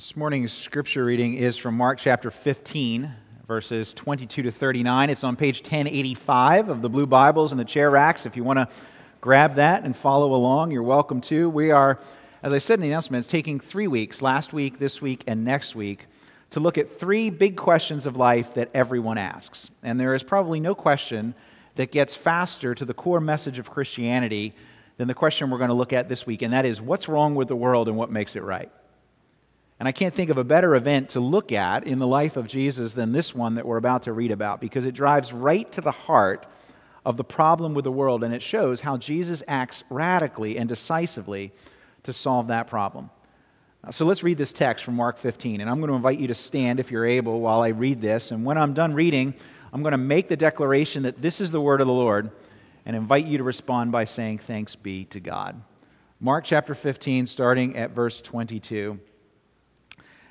This morning's scripture reading is from Mark chapter 15, verses 22 to 39. It's on page 1085 of the blue Bibles in the chair racks. If you want to grab that and follow along, you're welcome to. We are, as I said in the announcement, it's taking three weeks last week, this week, and next week to look at three big questions of life that everyone asks. And there is probably no question that gets faster to the core message of Christianity than the question we're going to look at this week, and that is what's wrong with the world and what makes it right? And I can't think of a better event to look at in the life of Jesus than this one that we're about to read about because it drives right to the heart of the problem with the world and it shows how Jesus acts radically and decisively to solve that problem. So let's read this text from Mark 15. And I'm going to invite you to stand if you're able while I read this. And when I'm done reading, I'm going to make the declaration that this is the word of the Lord and invite you to respond by saying, Thanks be to God. Mark chapter 15, starting at verse 22.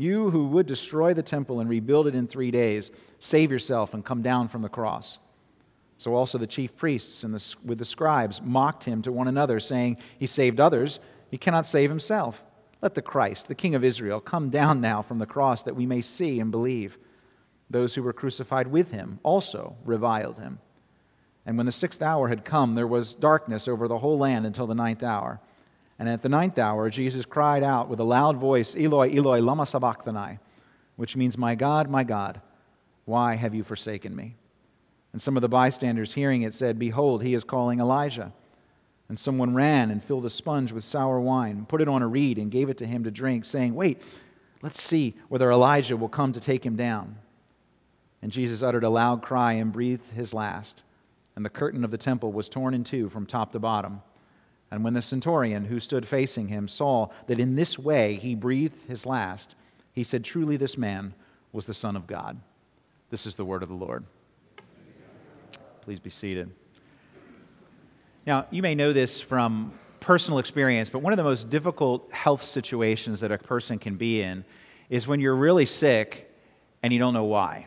you who would destroy the temple and rebuild it in three days, save yourself and come down from the cross. So also the chief priests and the, with the scribes mocked him to one another, saying, He saved others, he cannot save himself. Let the Christ, the King of Israel, come down now from the cross that we may see and believe. Those who were crucified with him also reviled him. And when the sixth hour had come, there was darkness over the whole land until the ninth hour. And at the ninth hour, Jesus cried out with a loud voice, Eloi, Eloi, lama sabachthani, which means, My God, my God, why have you forsaken me? And some of the bystanders hearing it said, Behold, he is calling Elijah. And someone ran and filled a sponge with sour wine, put it on a reed, and gave it to him to drink, saying, Wait, let's see whether Elijah will come to take him down. And Jesus uttered a loud cry and breathed his last. And the curtain of the temple was torn in two from top to bottom. And when the centurion who stood facing him saw that in this way he breathed his last, he said, Truly, this man was the Son of God. This is the word of the Lord. Please be seated. Now, you may know this from personal experience, but one of the most difficult health situations that a person can be in is when you're really sick and you don't know why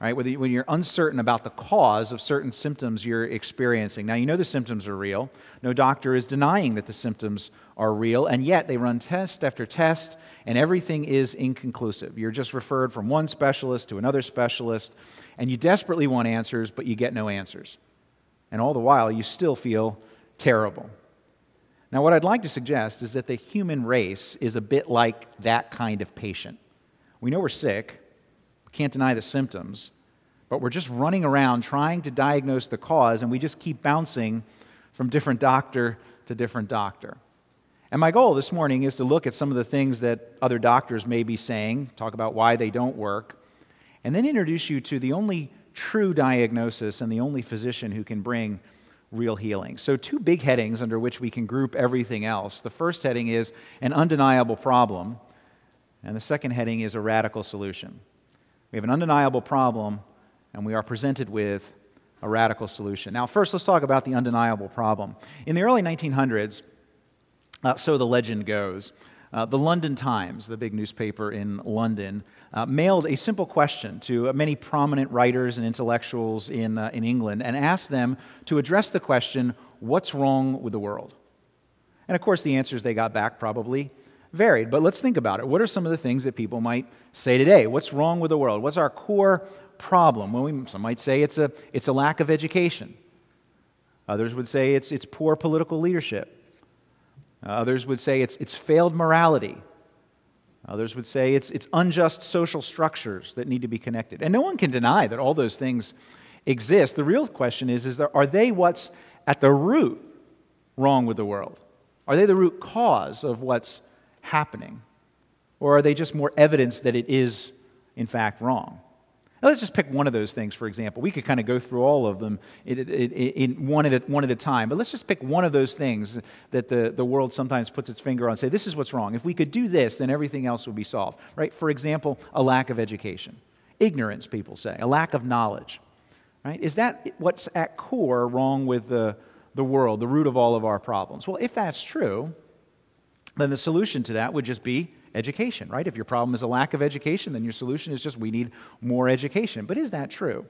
right? When you're uncertain about the cause of certain symptoms you're experiencing. Now, you know the symptoms are real. No doctor is denying that the symptoms are real, and yet they run test after test, and everything is inconclusive. You're just referred from one specialist to another specialist, and you desperately want answers, but you get no answers. And all the while, you still feel terrible. Now, what I'd like to suggest is that the human race is a bit like that kind of patient. We know we're sick, can't deny the symptoms, but we're just running around trying to diagnose the cause, and we just keep bouncing from different doctor to different doctor. And my goal this morning is to look at some of the things that other doctors may be saying, talk about why they don't work, and then introduce you to the only true diagnosis and the only physician who can bring real healing. So, two big headings under which we can group everything else. The first heading is an undeniable problem, and the second heading is a radical solution. We have an undeniable problem, and we are presented with a radical solution. Now, first, let's talk about the undeniable problem. In the early 1900s, uh, so the legend goes, uh, the London Times, the big newspaper in London, uh, mailed a simple question to many prominent writers and intellectuals in, uh, in England and asked them to address the question what's wrong with the world? And of course, the answers they got back probably varied. But let's think about it. What are some of the things that people might say today? What's wrong with the world? What's our core problem? Well, we, some might say it's a, it's a lack of education. Others would say it's, it's poor political leadership. Uh, others would say it's, it's failed morality. Others would say it's, it's unjust social structures that need to be connected. And no one can deny that all those things exist. The real question is, is there, are they what's at the root wrong with the world? Are they the root cause of what's happening? Or are they just more evidence that it is, in fact, wrong? Now, let's just pick one of those things, for example. We could kind of go through all of them in, one, at a, one at a time, but let's just pick one of those things that the, the world sometimes puts its finger on and say, this is what's wrong. If we could do this, then everything else would be solved, right? For example, a lack of education. Ignorance, people say, a lack of knowledge, right? Is that what's at core wrong with the, the world, the root of all of our problems? Well, if that's true, then the solution to that would just be education, right? If your problem is a lack of education, then your solution is just we need more education. But is that true?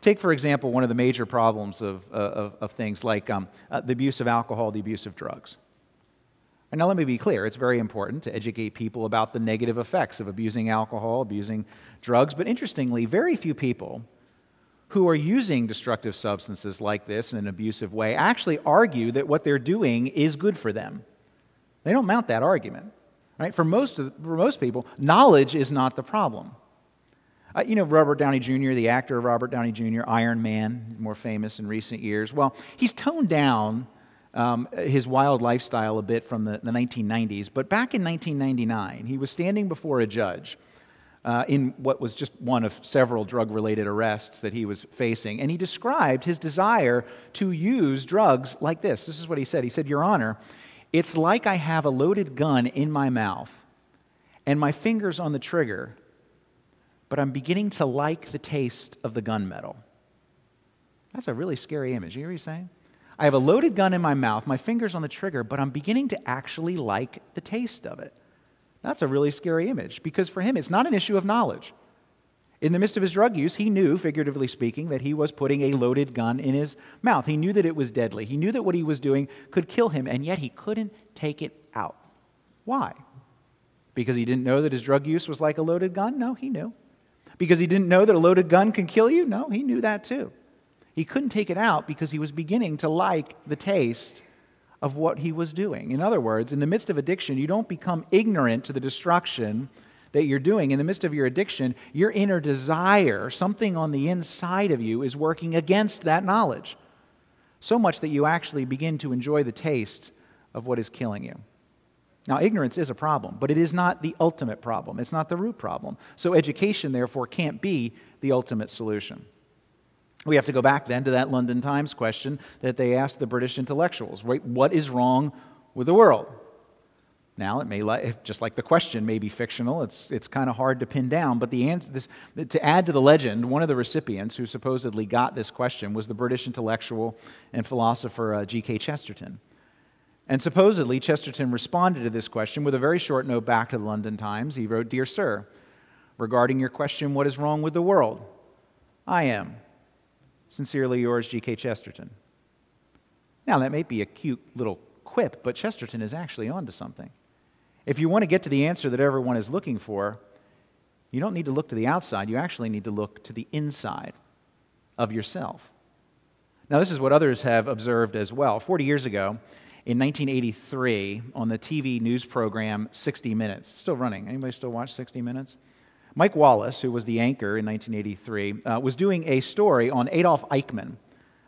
Take, for example, one of the major problems of, uh, of, of, things like um, uh, the abuse of alcohol, the abuse of drugs. And now, let me be clear it's very important to educate people about the negative effects of abusing alcohol, abusing drugs. But interestingly, very few people who are using destructive substances like this in an abusive way actually argue that what they're doing is good for them. They don't mount that argument. Right? For, most of, for most people, knowledge is not the problem. Uh, you know, Robert Downey Jr., the actor Robert Downey Jr., Iron Man, more famous in recent years. Well, he's toned down um, his wild lifestyle a bit from the, the, 1990s, but back in 1999, he was standing before a judge uh, in what was just one of several drug related arrests that he was facing, and he described his desire to use drugs like this. This is what he said. He said, Your Honor, it's like I have a loaded gun in my mouth and my fingers on the trigger, but I'm beginning to like the taste of the gunmetal. That's a really scary image. You hear what he's saying? I have a loaded gun in my mouth, my fingers on the trigger, but I'm beginning to actually like the taste of it. That's a really scary image because for him, it's not an issue of knowledge. In the midst of his drug use, he knew, figuratively speaking, that he was putting a loaded gun in his mouth. He knew that it was deadly. He knew that what he was doing could kill him, and yet he couldn't take it out. Why? Because he didn't know that his drug use was like a loaded gun? No, he knew. Because he didn't know that a loaded gun can kill you? No, he knew that too. He couldn't take it out because he was beginning to like the taste of what he was doing. In other words, in the midst of addiction, you don't become ignorant to the destruction that you're doing, in the midst of your addiction, your inner desire, something on the inside of you, is working against that knowledge. So much that you actually begin to enjoy the taste of what is killing you. Now, ignorance is a problem, but it is not the ultimate problem. It's not the root problem. So, education, therefore, can't be the ultimate solution. We have to go back then to that London Times question that they asked the British intellectuals right? What is wrong with the world? Now, it may, just like the question may be fictional, it's, it's kind of hard to pin down, but the answer, this, to add to the legend, one of the recipients who supposedly got this question was the British intellectual and philosopher uh, G.K. Chesterton. And supposedly, Chesterton responded to this question with a very short note back to the London Times. He wrote, Dear Sir, regarding your question, what is wrong with the world? I am. Sincerely yours, G.K. Chesterton. Now, that may be a cute little quip, but Chesterton is actually onto something. If you want to get to the answer that everyone is looking for, you don't need to look to the outside, you actually need to look to the inside of yourself. Now, this is what others have observed as well. 40 years ago, in 1983, on the TV news program 60 Minutes, still running. Anybody still watch 60 Minutes? Mike Wallace, who was the anchor in 1983, uh, was doing a story on Adolf Eichmann,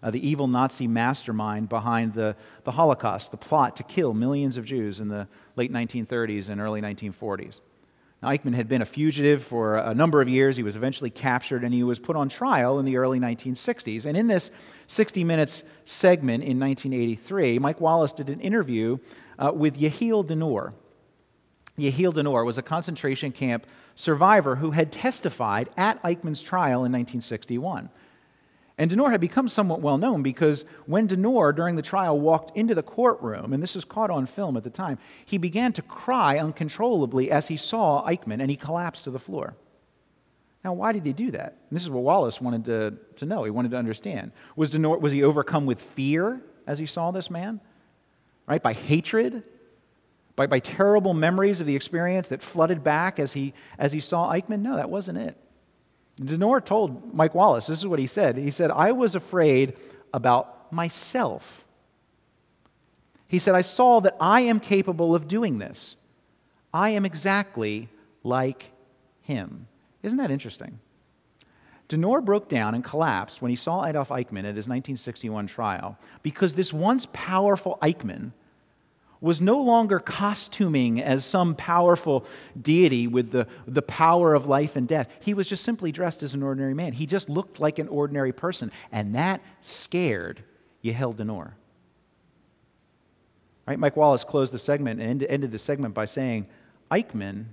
uh, the evil Nazi mastermind behind the, the Holocaust, the plot to kill millions of Jews in the late 1930s and early 1940s. Now, Eichmann had been a fugitive for a number of years. He was eventually captured and he was put on trial in the early 1960s. And in this 60 Minutes segment in 1983, Mike Wallace did an interview uh, with Yehiel Denor. Yehiel Denor was a concentration camp survivor who had testified at Eichmann's trial in 1961. And Denor had become somewhat well known because when Denor, during the trial, walked into the courtroom, and this is caught on film at the time, he began to cry uncontrollably as he saw Eichmann and he collapsed to the floor. Now, why did he do that? And this is what Wallace wanted to, to know. He wanted to understand. Was, Denor, was he overcome with fear as he saw this man? Right? By hatred? By, by terrible memories of the experience that flooded back as he, as he saw Eichmann? No, that wasn't it. Denor told Mike Wallace, this is what he said. He said, I was afraid about myself. He said, I saw that I am capable of doing this. I am exactly like him. Isn't that interesting? Denor broke down and collapsed when he saw Adolf Eichmann at his 1961 trial because this once powerful Eichmann was no longer costuming as some powerful deity with the, the power of life and death. He was just simply dressed as an ordinary man. He just looked like an ordinary person, and that scared Yehiel Denor. Right? Mike Wallace closed the segment and ended the segment by saying, Eichmann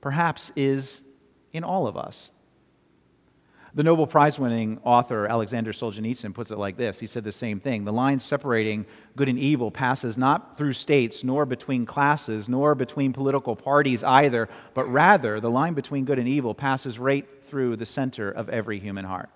perhaps is in all of us. The Nobel Prize winning author Alexander Solzhenitsyn puts it like this. He said the same thing. The line separating good and evil passes not through states, nor between classes, nor between political parties either, but rather the line between good and evil passes right through the center of every human heart.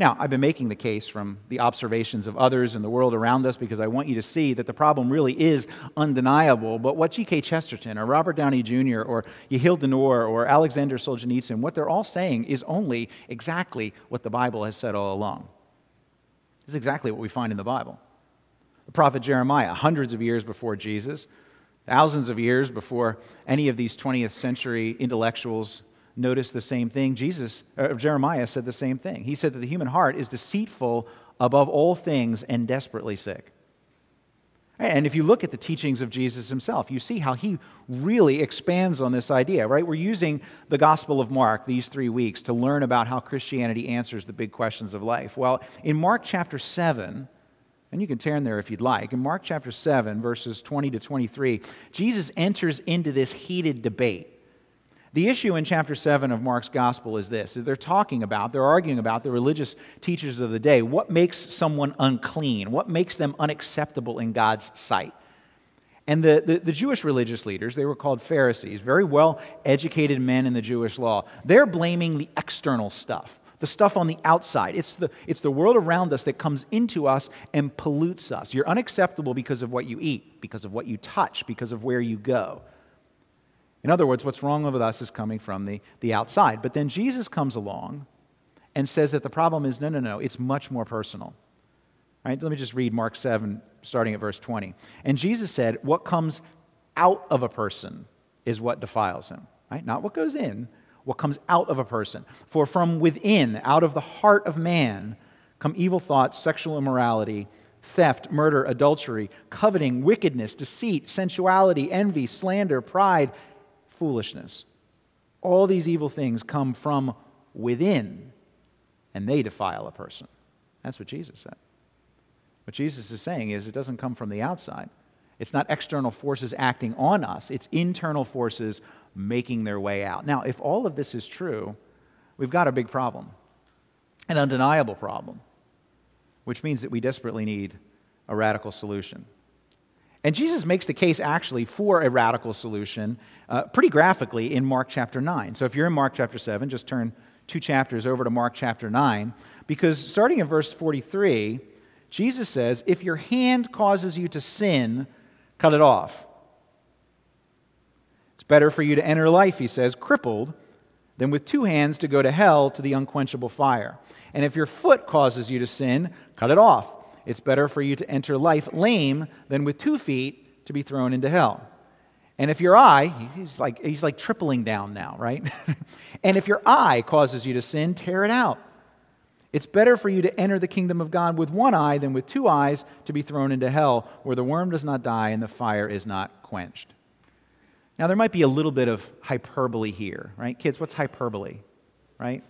Now, I've been making the case from the observations of others in the world around us because I want you to see that the problem really is undeniable. But what G.K. Chesterton or Robert Downey Jr. or Yehiel Denor or Alexander Solzhenitsyn, what they're all saying is only exactly what the Bible has said all along. This is exactly what we find in the Bible. The prophet Jeremiah, hundreds of years before Jesus, thousands of years before any of these 20th century intellectuals noticed the same thing. Jesus, uh, Jeremiah said the same thing. He said that the human heart is deceitful above all things and desperately sick. And if you look at the teachings of Jesus himself, you see how he really expands on this idea, right? We're using the Gospel of Mark these three weeks to learn about how Christianity answers the big questions of life. Well, in Mark chapter 7, and you can turn there if you'd like, in Mark chapter 7, verses 20 to 23, Jesus enters into this heated debate the issue in chapter 7 of Mark's gospel is this they're talking about, they're arguing about the religious teachers of the day. What makes someone unclean? What makes them unacceptable in God's sight? And the, the, the, Jewish religious leaders, they were called Pharisees, very well educated men in the Jewish law. They're blaming the external stuff, the stuff on the outside. It's the, it's the world around us that comes into us and pollutes us. You're unacceptable because of what you eat, because of what you touch, because of where you go. In other words, what's wrong with us is coming from the, the outside. But then Jesus comes along and says that the problem is no, no, no, it's much more personal. Right? Let me just read Mark 7, starting at verse 20. And Jesus said, What comes out of a person is what defiles him. Right? Not what goes in, what comes out of a person. For from within, out of the heart of man, come evil thoughts, sexual immorality, theft, murder, adultery, coveting, wickedness, deceit, sensuality, envy, slander, pride foolishness. All these evil things come from within, and they defile a person. That's what Jesus said. What Jesus is saying is it doesn't come from the outside. It's not external forces acting on us, it's internal forces making their way out. Now, if all of this is true, we've got a big problem, an undeniable problem, which means that we desperately need a radical solution. And Jesus makes the case actually for a radical solution uh, pretty graphically in Mark chapter 9. So if you're in Mark chapter 7, just turn two chapters over to Mark chapter 9, because starting in verse 43, Jesus says, If your hand causes you to sin, cut it off. It's better for you to enter life, he says, crippled, than with two hands to go to hell to the unquenchable fire. And if your foot causes you to sin, cut it off. It's better for you to enter life lame than with two feet to be thrown into hell. And if your eye, he's like, he's like tripling down now, right? and if your eye causes you to sin, tear it out. It's better for you to enter the kingdom of God with one eye than with two eyes to be thrown into hell, where the worm does not die and the fire is not quenched. Now, there might be a little bit of hyperbole here, right? Kids, what's hyperbole, right?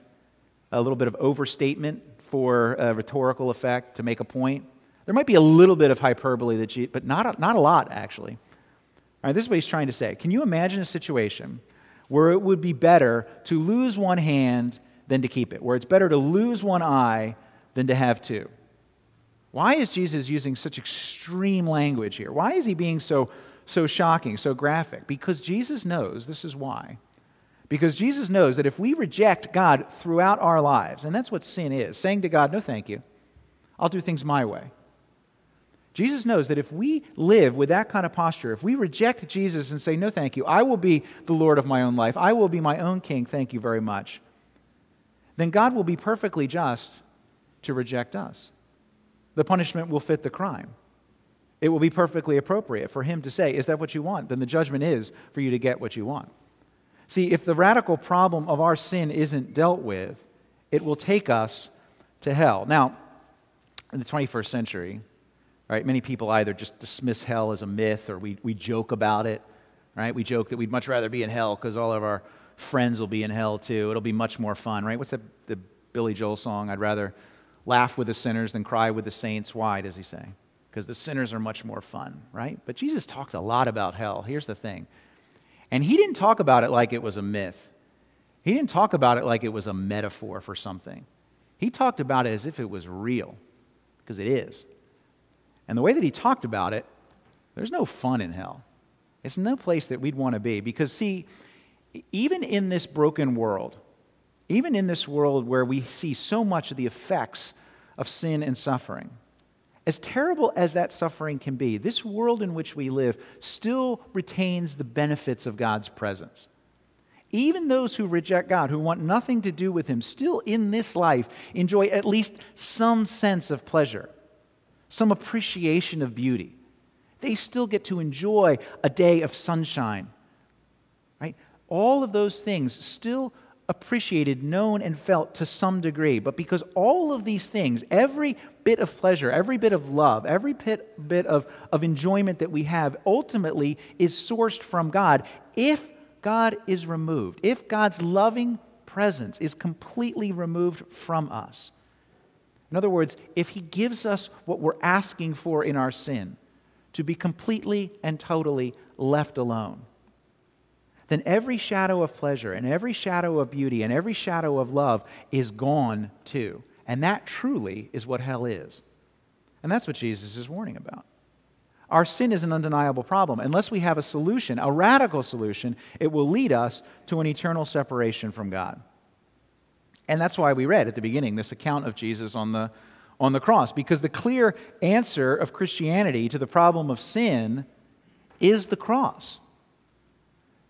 A little bit of overstatement, for a rhetorical effect to make a point. There might be a little bit of hyperbole that you, but not a, not a lot actually. All right, this is what he's trying to say. Can you imagine a situation where it would be better to lose one hand than to keep it, where it's better to lose one eye than to have two? Why is Jesus using such extreme language here? Why is he being so, so shocking, so graphic? Because Jesus knows this is why because Jesus knows that if we reject God throughout our lives, and that's what sin is saying to God, no, thank you, I'll do things my way. Jesus knows that if we live with that kind of posture, if we reject Jesus and say, no, thank you, I will be the Lord of my own life, I will be my own king, thank you very much, then God will be perfectly just to reject us. The punishment will fit the crime. It will be perfectly appropriate for him to say, Is that what you want? Then the judgment is for you to get what you want. See, if the radical problem of our sin isn't dealt with, it will take us to hell. Now, in the 21st century, Right? Many people either just dismiss hell as a myth or we, we joke about it. Right? We joke that we'd much rather be in hell because all of our friends will be in hell too. It'll be much more fun, right? What's that, the Billy Joel song? I'd rather laugh with the sinners than cry with the saints. Why does he say? Because the sinners are much more fun, right? But Jesus talks a lot about hell. Here's the thing. And he didn't talk about it like it was a myth. He didn't talk about it like it was a metaphor for something. He talked about it as if it was real, because it is. And the way that he talked about it, there's no fun in hell. It's no place that we'd want to be. Because, see, even in this broken world, even in this world where we see so much of the effects of sin and suffering, as terrible as that suffering can be, this world in which we live still retains the benefits of God's presence. Even those who reject God, who want nothing to do with Him, still in this life enjoy at least some sense of pleasure some appreciation of beauty. They still get to enjoy a day of sunshine. Right? All of those things still appreciated, known, and felt to some degree. But because all of these things, every bit of pleasure, every bit of love, every bit, bit of, of enjoyment that we have, ultimately is sourced from God. If God is removed, if God's loving presence is completely removed from us, in other words, if He gives us what we're asking for in our sin, to be completely and totally left alone, then every shadow of pleasure and every shadow of beauty and every shadow of love is gone too. And that truly is what hell is. And that's what Jesus is warning about. Our sin is an undeniable problem. Unless we have a solution, a radical solution, it will lead us to an eternal separation from God. And that's why we read at the beginning this account of Jesus on the, on the cross, because the clear answer of Christianity to the problem of sin is the cross.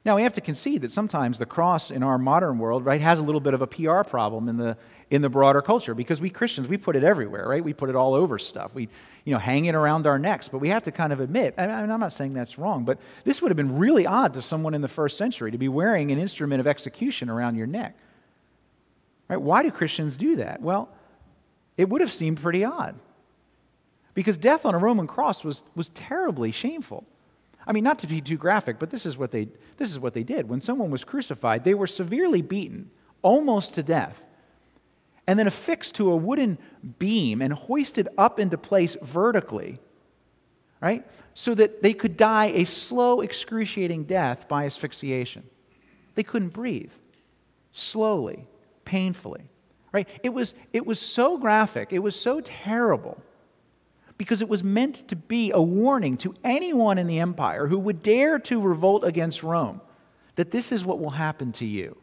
Now, we have to concede that sometimes the cross in our modern world, right, has a little bit of a PR problem in the, in the broader culture because we Christians, we put it everywhere, right? We put it all over stuff. We, you know, hang it around our necks. But we have to kind of admit, and I'm not saying that's wrong, but this would have been really odd to someone in the first century to be wearing an instrument of execution around your neck. Right? Why do Christians do that? Well, it would have seemed pretty odd. Because death on a Roman cross was, was terribly shameful. I mean, not to be too graphic, but this is, what they, this is what they did. When someone was crucified, they were severely beaten, almost to death, and then affixed to a wooden beam and hoisted up into place vertically, right? So that they could die a slow, excruciating death by asphyxiation. They couldn't breathe. Slowly, painfully. Right? It was, it was so graphic, it was so terrible, because it was meant to be a warning to anyone in the empire who would dare to revolt against Rome that this is what will happen to you.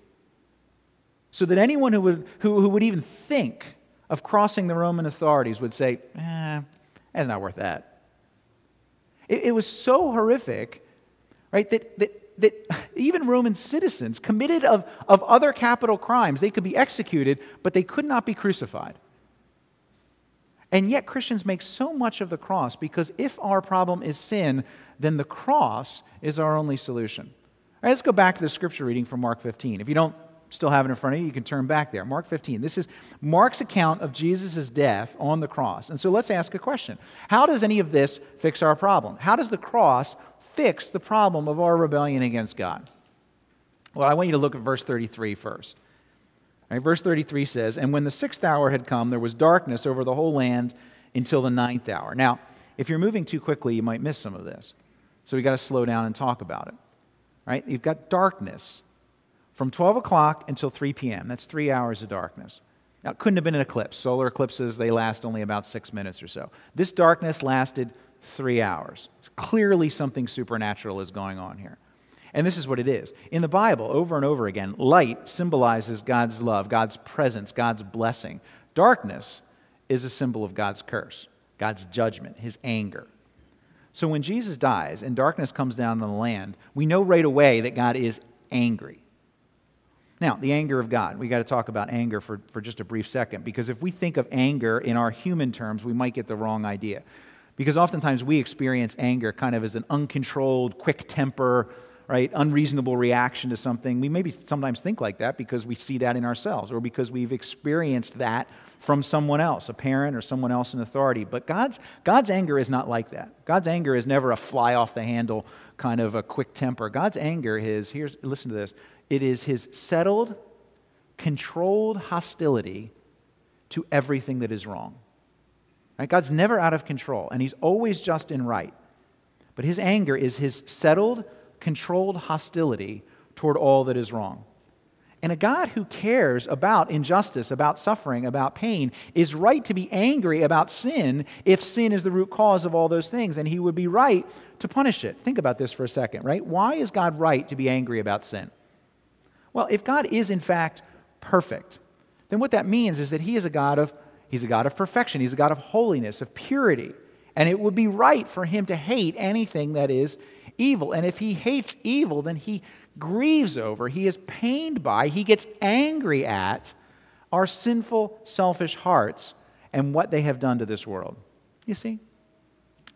So that anyone who would, who, who would even think of crossing the Roman authorities would say, eh, that's not worth that. It, it was so horrific, right, that, that that even Roman citizens committed of, of other capital crimes, they could be executed, but they could not be crucified. And yet, Christians make so much of the cross because if our problem is sin, then the cross is our only solution. All right, let's go back to the scripture reading from Mark 15. If you don't still have it in front of you, you can turn back there. Mark 15. This is Mark's account of Jesus' death on the cross. And so let's ask a question How does any of this fix our problem? How does the cross fix the problem of our rebellion against God? Well, I want you to look at verse 33 first. Right, verse 33 says, And when the sixth hour had come, there was darkness over the whole land until the ninth hour. Now, if you're moving too quickly, you might miss some of this. So we got to slow down and talk about it. Right? You've got darkness from 12 o'clock until 3 p.m. That's three hours of darkness. Now, it couldn't have been an eclipse. Solar eclipses, they last only about six minutes or so. This darkness lasted three hours. Clearly, something supernatural is going on here. And this is what it is. In the Bible, over and over again, light symbolizes God's love, God's presence, God's blessing. Darkness is a symbol of God's curse, God's judgment, his anger. So when Jesus dies and darkness comes down on the land, we know right away that God is angry. Now, the anger of God. We got to talk about anger for, for just a brief second, because if we think of anger in our human terms, we might get the wrong idea. Because oftentimes we experience anger kind of as an uncontrolled, quick temper, right, unreasonable reaction to something, we maybe sometimes think like that because we see that in ourselves or because we've experienced that from someone else, a parent or someone else in authority. But God's, God's anger is not like that. God's anger is never a fly off the handle kind of a quick temper. God's anger is, here's, listen to this, it is his settled, controlled hostility to everything that is wrong. Right? God's never out of control, and he's always just and right. But his anger is his settled, controlled hostility toward all that is wrong. And a God who cares about injustice, about suffering, about pain, is right to be angry about sin if sin is the root cause of all those things, and he would be right to punish it. Think about this for a second, right? Why is God right to be angry about sin? Well, if God is in fact perfect, then what that means is that he is a God of he's a God of perfection, he's a God of holiness, of purity. And it would be right for him to hate anything that is evil. And if he hates evil, then he grieves over, he is pained by, he gets angry at our sinful, selfish hearts and what they have done to this world. You see?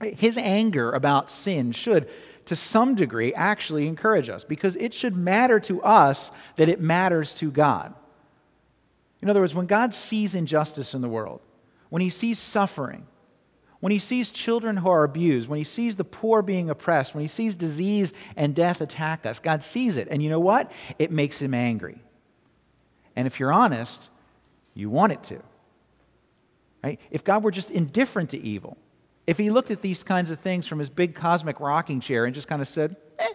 His anger about sin should, to some degree, actually encourage us because it should matter to us that it matters to God. In other words, when God sees injustice in the world, when he sees suffering, when he sees children who are abused, when he sees the poor being oppressed, when he sees disease and death attack us, God sees it. And you know what? It makes him angry. And if you're honest, you want it to. Right? If God were just indifferent to evil, if he looked at these kinds of things from his big cosmic rocking chair and just kind of said, eh,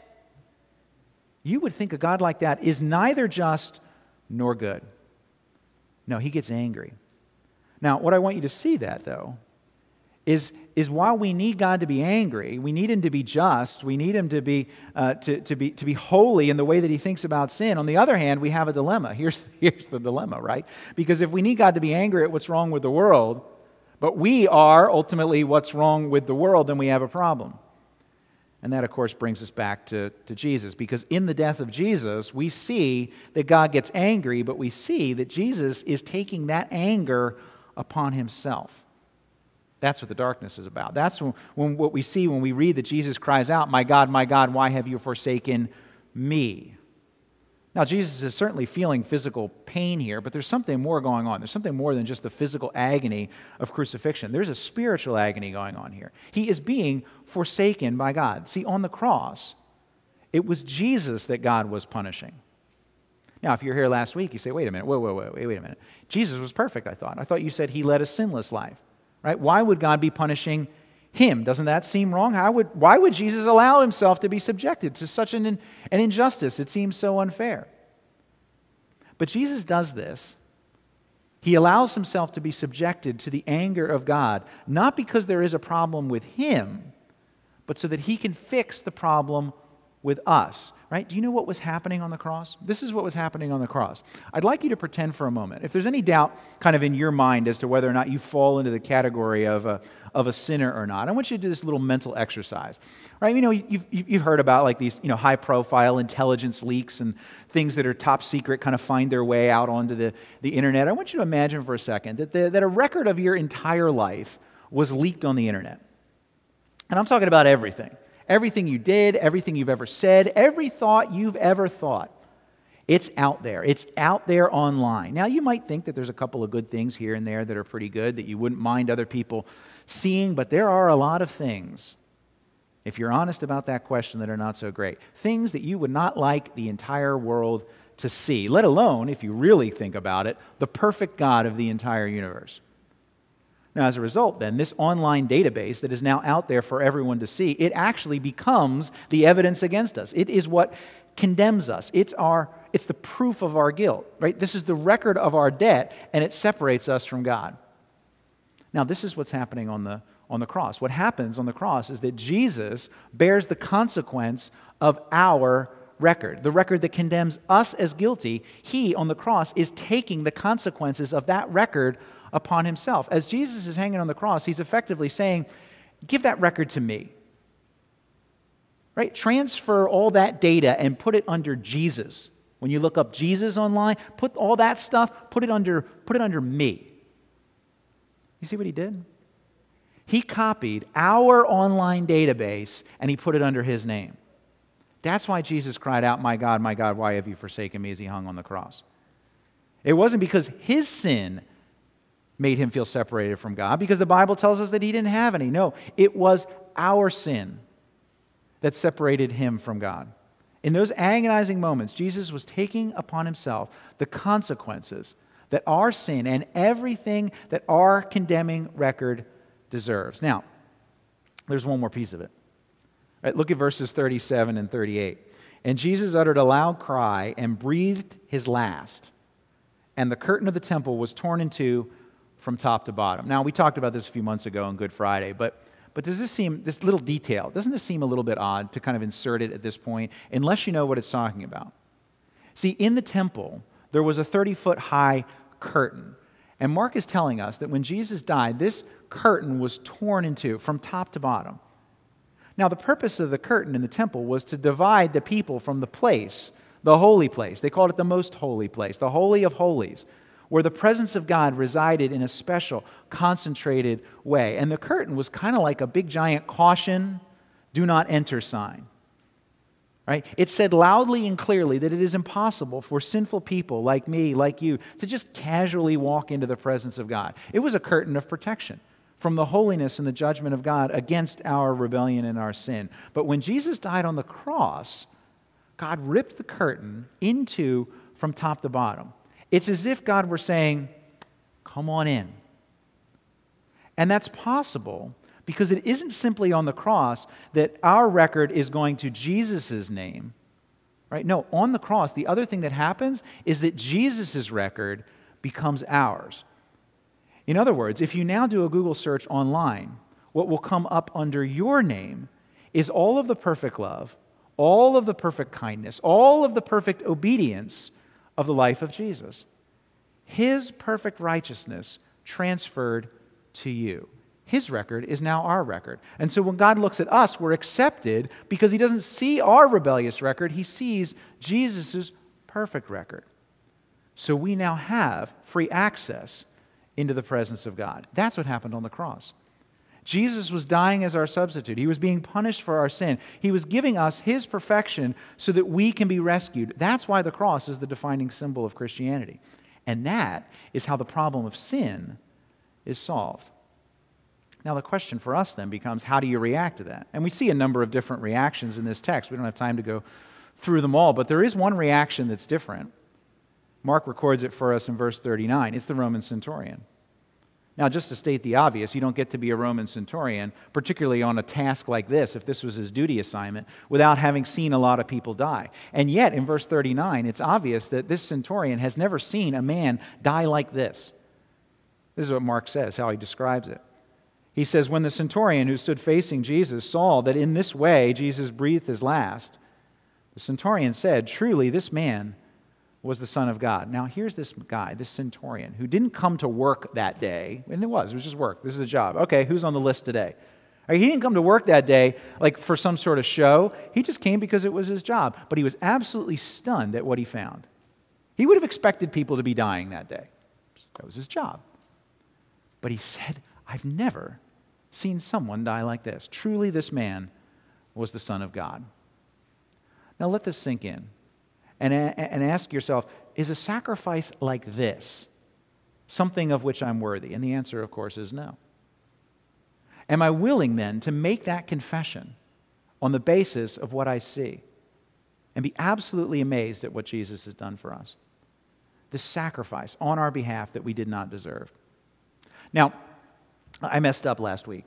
you would think a God like that is neither just nor good. No, he gets angry. Now, what I want you to see that, though, is, is while we need God to be angry, we need Him to be just, we need Him to be, uh, to, to, be, to be holy in the way that He thinks about sin. On the other hand, we have a dilemma. Here's, here's the dilemma, right? Because if we need God to be angry at what's wrong with the world, but we are ultimately what's wrong with the world, then we have a problem. And that, of course, brings us back to, to Jesus. Because in the death of Jesus, we see that God gets angry, but we see that Jesus is taking that anger upon himself. That's what the darkness is about. That's when, when, what we see when we read that Jesus cries out, My God, my God, why have you forsaken me? Now, Jesus is certainly feeling physical pain here, but there's something more going on. There's something more than just the physical agony of crucifixion. There's a spiritual agony going on here. He is being forsaken by God. See, on the cross, it was Jesus that God was punishing. Now, if you're here last week, you say, wait a minute, wait, wait, wait, wait, wait a minute. Jesus was perfect, I thought. I thought you said he led a sinless life right? Why would God be punishing him? Doesn't that seem wrong? How would, why would Jesus allow himself to be subjected to such an, an injustice? It seems so unfair. But Jesus does this. He allows himself to be subjected to the anger of God, not because there is a problem with him, but so that he can fix the problem with us right? Do you know what was happening on the cross? This is what was happening on the cross. I'd like you to pretend for a moment, if there's any doubt kind of in your mind as to whether or not you fall into the category of a, of a sinner or not, I want you to do this little mental exercise, right? You know, you've, you've heard about like these, you know, high profile intelligence leaks and things that are top secret kind of find their way out onto the, the internet. I want you to imagine for a second that, the, that a record of your entire life was leaked on the internet. And I'm talking about everything Everything you did, everything you've ever said, every thought you've ever thought. It's out there. It's out there online. Now, you might think that there's a couple of good things here and there that are pretty good that you wouldn't mind other people seeing, but there are a lot of things, if you're honest about that question, that are not so great. Things that you would not like the entire world to see, let alone, if you really think about it, the perfect God of the entire universe. Now, as a result, then, this online database that is now out there for everyone to see, it actually becomes the evidence against us. It is what condemns us. It's, our, it's the proof of our guilt, right? This is the record of our debt, and it separates us from God. Now, this is what's happening on the, on the cross. What happens on the cross is that Jesus bears the consequence of our record, the record that condemns us as guilty. He, on the cross, is taking the consequences of that record upon himself. As Jesus is hanging on the cross, he's effectively saying, Give that record to me. Right? Transfer all that data and put it under Jesus. When you look up Jesus online, put all that stuff, put it under, put it under me. You see what he did? He copied our online database and he put it under his name. That's why Jesus cried out, My God, my God, why have you forsaken me as he hung on the cross? It wasn't because his sin made him feel separated from God, because the Bible tells us that he didn't have any. No, it was our sin that separated him from God. In those agonizing moments, Jesus was taking upon himself the consequences that our sin and everything that our condemning record deserves. Now, there's one more piece of it. Right, look at verses 37 and 38. And Jesus uttered a loud cry and breathed his last, and the curtain of the temple was torn in two from top to bottom. Now, we talked about this a few months ago on Good Friday, but, but does this seem, this little detail, doesn't this seem a little bit odd to kind of insert it at this point, unless you know what it's talking about? See, in the temple, there was a 30 foot high curtain. And Mark is telling us that when Jesus died, this curtain was torn in two from top to bottom. Now, the purpose of the curtain in the temple was to divide the people from the place, the holy place. They called it the most holy place, the Holy of Holies, where the presence of God resided in a special, concentrated way. And the curtain was kind of like a big giant caution, do not enter sign. Right? It said loudly and clearly that it is impossible for sinful people like me, like you, to just casually walk into the presence of God. It was a curtain of protection from the holiness and the judgment of God against our rebellion and our sin. But when Jesus died on the cross, God ripped the curtain into from top to bottom. It's as if God were saying, Come on in. And that's possible because it isn't simply on the cross that our record is going to Jesus' name. Right? No, on the cross, the other thing that happens is that Jesus' record becomes ours. In other words, if you now do a Google search online, what will come up under your name is all of the perfect love, all of the perfect kindness, all of the perfect obedience of the life of Jesus. His perfect righteousness transferred to you. His record is now our record. And so when God looks at us, we're accepted because he doesn't see our rebellious record, he sees Jesus' perfect record. So we now have free access into the presence of God. That's what happened on the cross. Jesus was dying as our substitute. He was being punished for our sin. He was giving us his perfection so that we can be rescued. That's why the cross is the defining symbol of Christianity. And that is how the problem of sin is solved. Now, the question for us then becomes how do you react to that? And we see a number of different reactions in this text. We don't have time to go through them all, but there is one reaction that's different. Mark records it for us in verse 39. It's the Roman centurion. Now, just to state the obvious, you don't get to be a Roman centurion, particularly on a task like this, if this was his duty assignment, without having seen a lot of people die. And yet, in verse 39, it's obvious that this centurion has never seen a man die like this. This is what Mark says, how he describes it. He says, When the centurion who stood facing Jesus saw that in this way Jesus breathed his last, the centurion said, Truly, this man was the Son of God. Now, here's this guy, this centurion, who didn't come to work that day, and it was, it was just work. This is a job. Okay, who's on the list today? Uh, he didn't come to work that day like for some sort of show. He just came because it was his job. But he was absolutely stunned at what he found. He would have expected people to be dying that day. That was his job. But he said, I've never seen someone die like this. Truly, this man was the Son of God. Now, let this sink in and, and ask yourself is a sacrifice like this something of which I'm worthy? And the answer, of course, is no. Am I willing then to make that confession on the basis of what I see and be absolutely amazed at what Jesus has done for us? The sacrifice on our behalf that we did not deserve. Now, I messed up last week.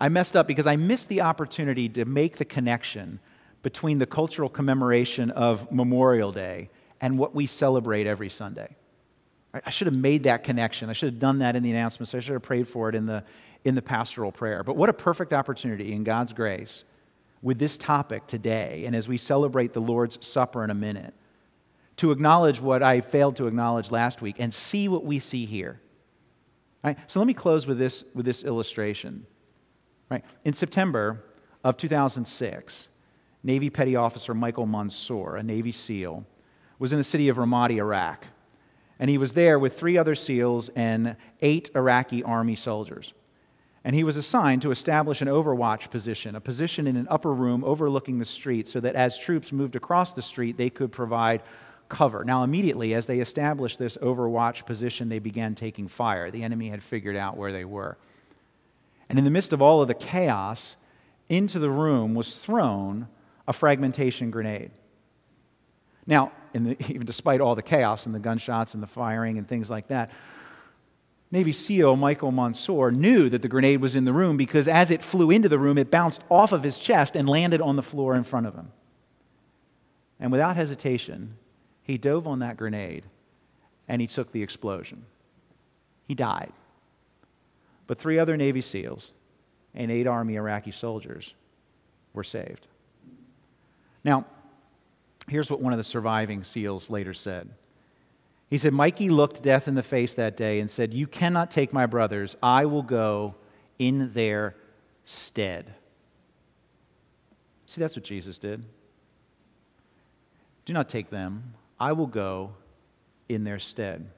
I messed up because I missed the opportunity to make the connection between the cultural commemoration of Memorial Day and what we celebrate every Sunday. I should have made that connection. I should have done that in the announcements. I should have prayed for it in the, in the pastoral prayer. But what a perfect opportunity in God's grace with this topic today, and as we celebrate the Lord's Supper in a minute, to acknowledge what I failed to acknowledge last week and see what we see here. Right? So let me close with this, with this illustration. Right? In September of 2006, Navy Petty Officer Michael Monsoor, a Navy SEAL, was in the city of Ramadi, Iraq. And he was there with three other SEALs and eight Iraqi army soldiers. And he was assigned to establish an overwatch position, a position in an upper room overlooking the street, so that as troops moved across the street, they could provide cover. Now, immediately, as they established this overwatch position, they began taking fire. The enemy had figured out where they were. And in the midst of all of the chaos, into the room was thrown a fragmentation grenade. Now, the, even despite all the chaos and the gunshots and the firing and things like that, Navy SEAL Michael Monsoor knew that the grenade was in the room because as it flew into the room, it bounced off of his chest and landed on the floor in front of him. And without hesitation, he dove on that grenade and he took the explosion. He died. But three other Navy SEALs and eight Army Iraqi soldiers were saved. Now, here's what one of the surviving SEALs later said. He said, Mikey looked death in the face that day and said, You cannot take my brothers. I will go in their stead. See, that's what Jesus did. Do not take them. I will go in their stead.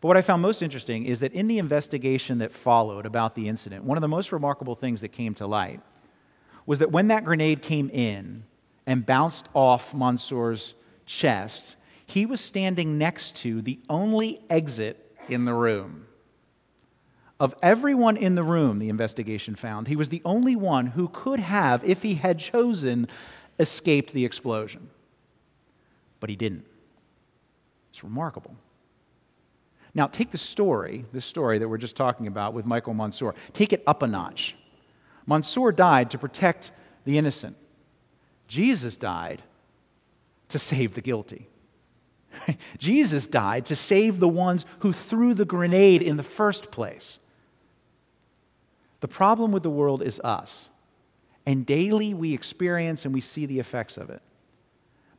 But what I found most interesting is that in the investigation that followed about the incident, one of the most remarkable things that came to light was that when that grenade came in and bounced off Monsoor's chest, he was standing next to the only exit in the room. Of everyone in the room, the investigation found, he was the only one who could have, if he had chosen, escaped the explosion. But he didn't. It's remarkable. Now, take the story, this story that we're just talking about with Michael Monsoor, take it up a notch. Monsoor died to protect the innocent, Jesus died to save the guilty. Jesus died to save the ones who threw the grenade in the first place. The problem with the world is us, and daily we experience and we see the effects of it.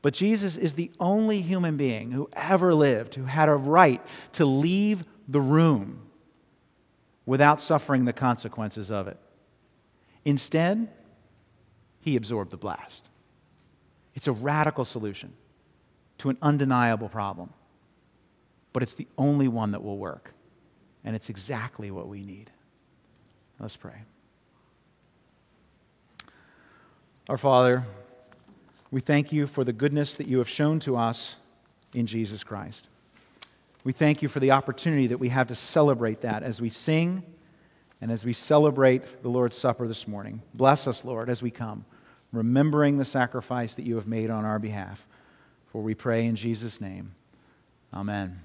But Jesus is the only human being who ever lived who had a right to leave the room without suffering the consequences of it. Instead, he absorbed the blast. It's a radical solution to an undeniable problem, but it's the only one that will work. And it's exactly what we need. Let's pray. Our Father, we thank you for the goodness that you have shown to us in Jesus Christ. We thank you for the opportunity that we have to celebrate that as we sing and as we celebrate the Lord's Supper this morning. Bless us, Lord, as we come, remembering the sacrifice that you have made on our behalf. For we pray in Jesus' name. Amen.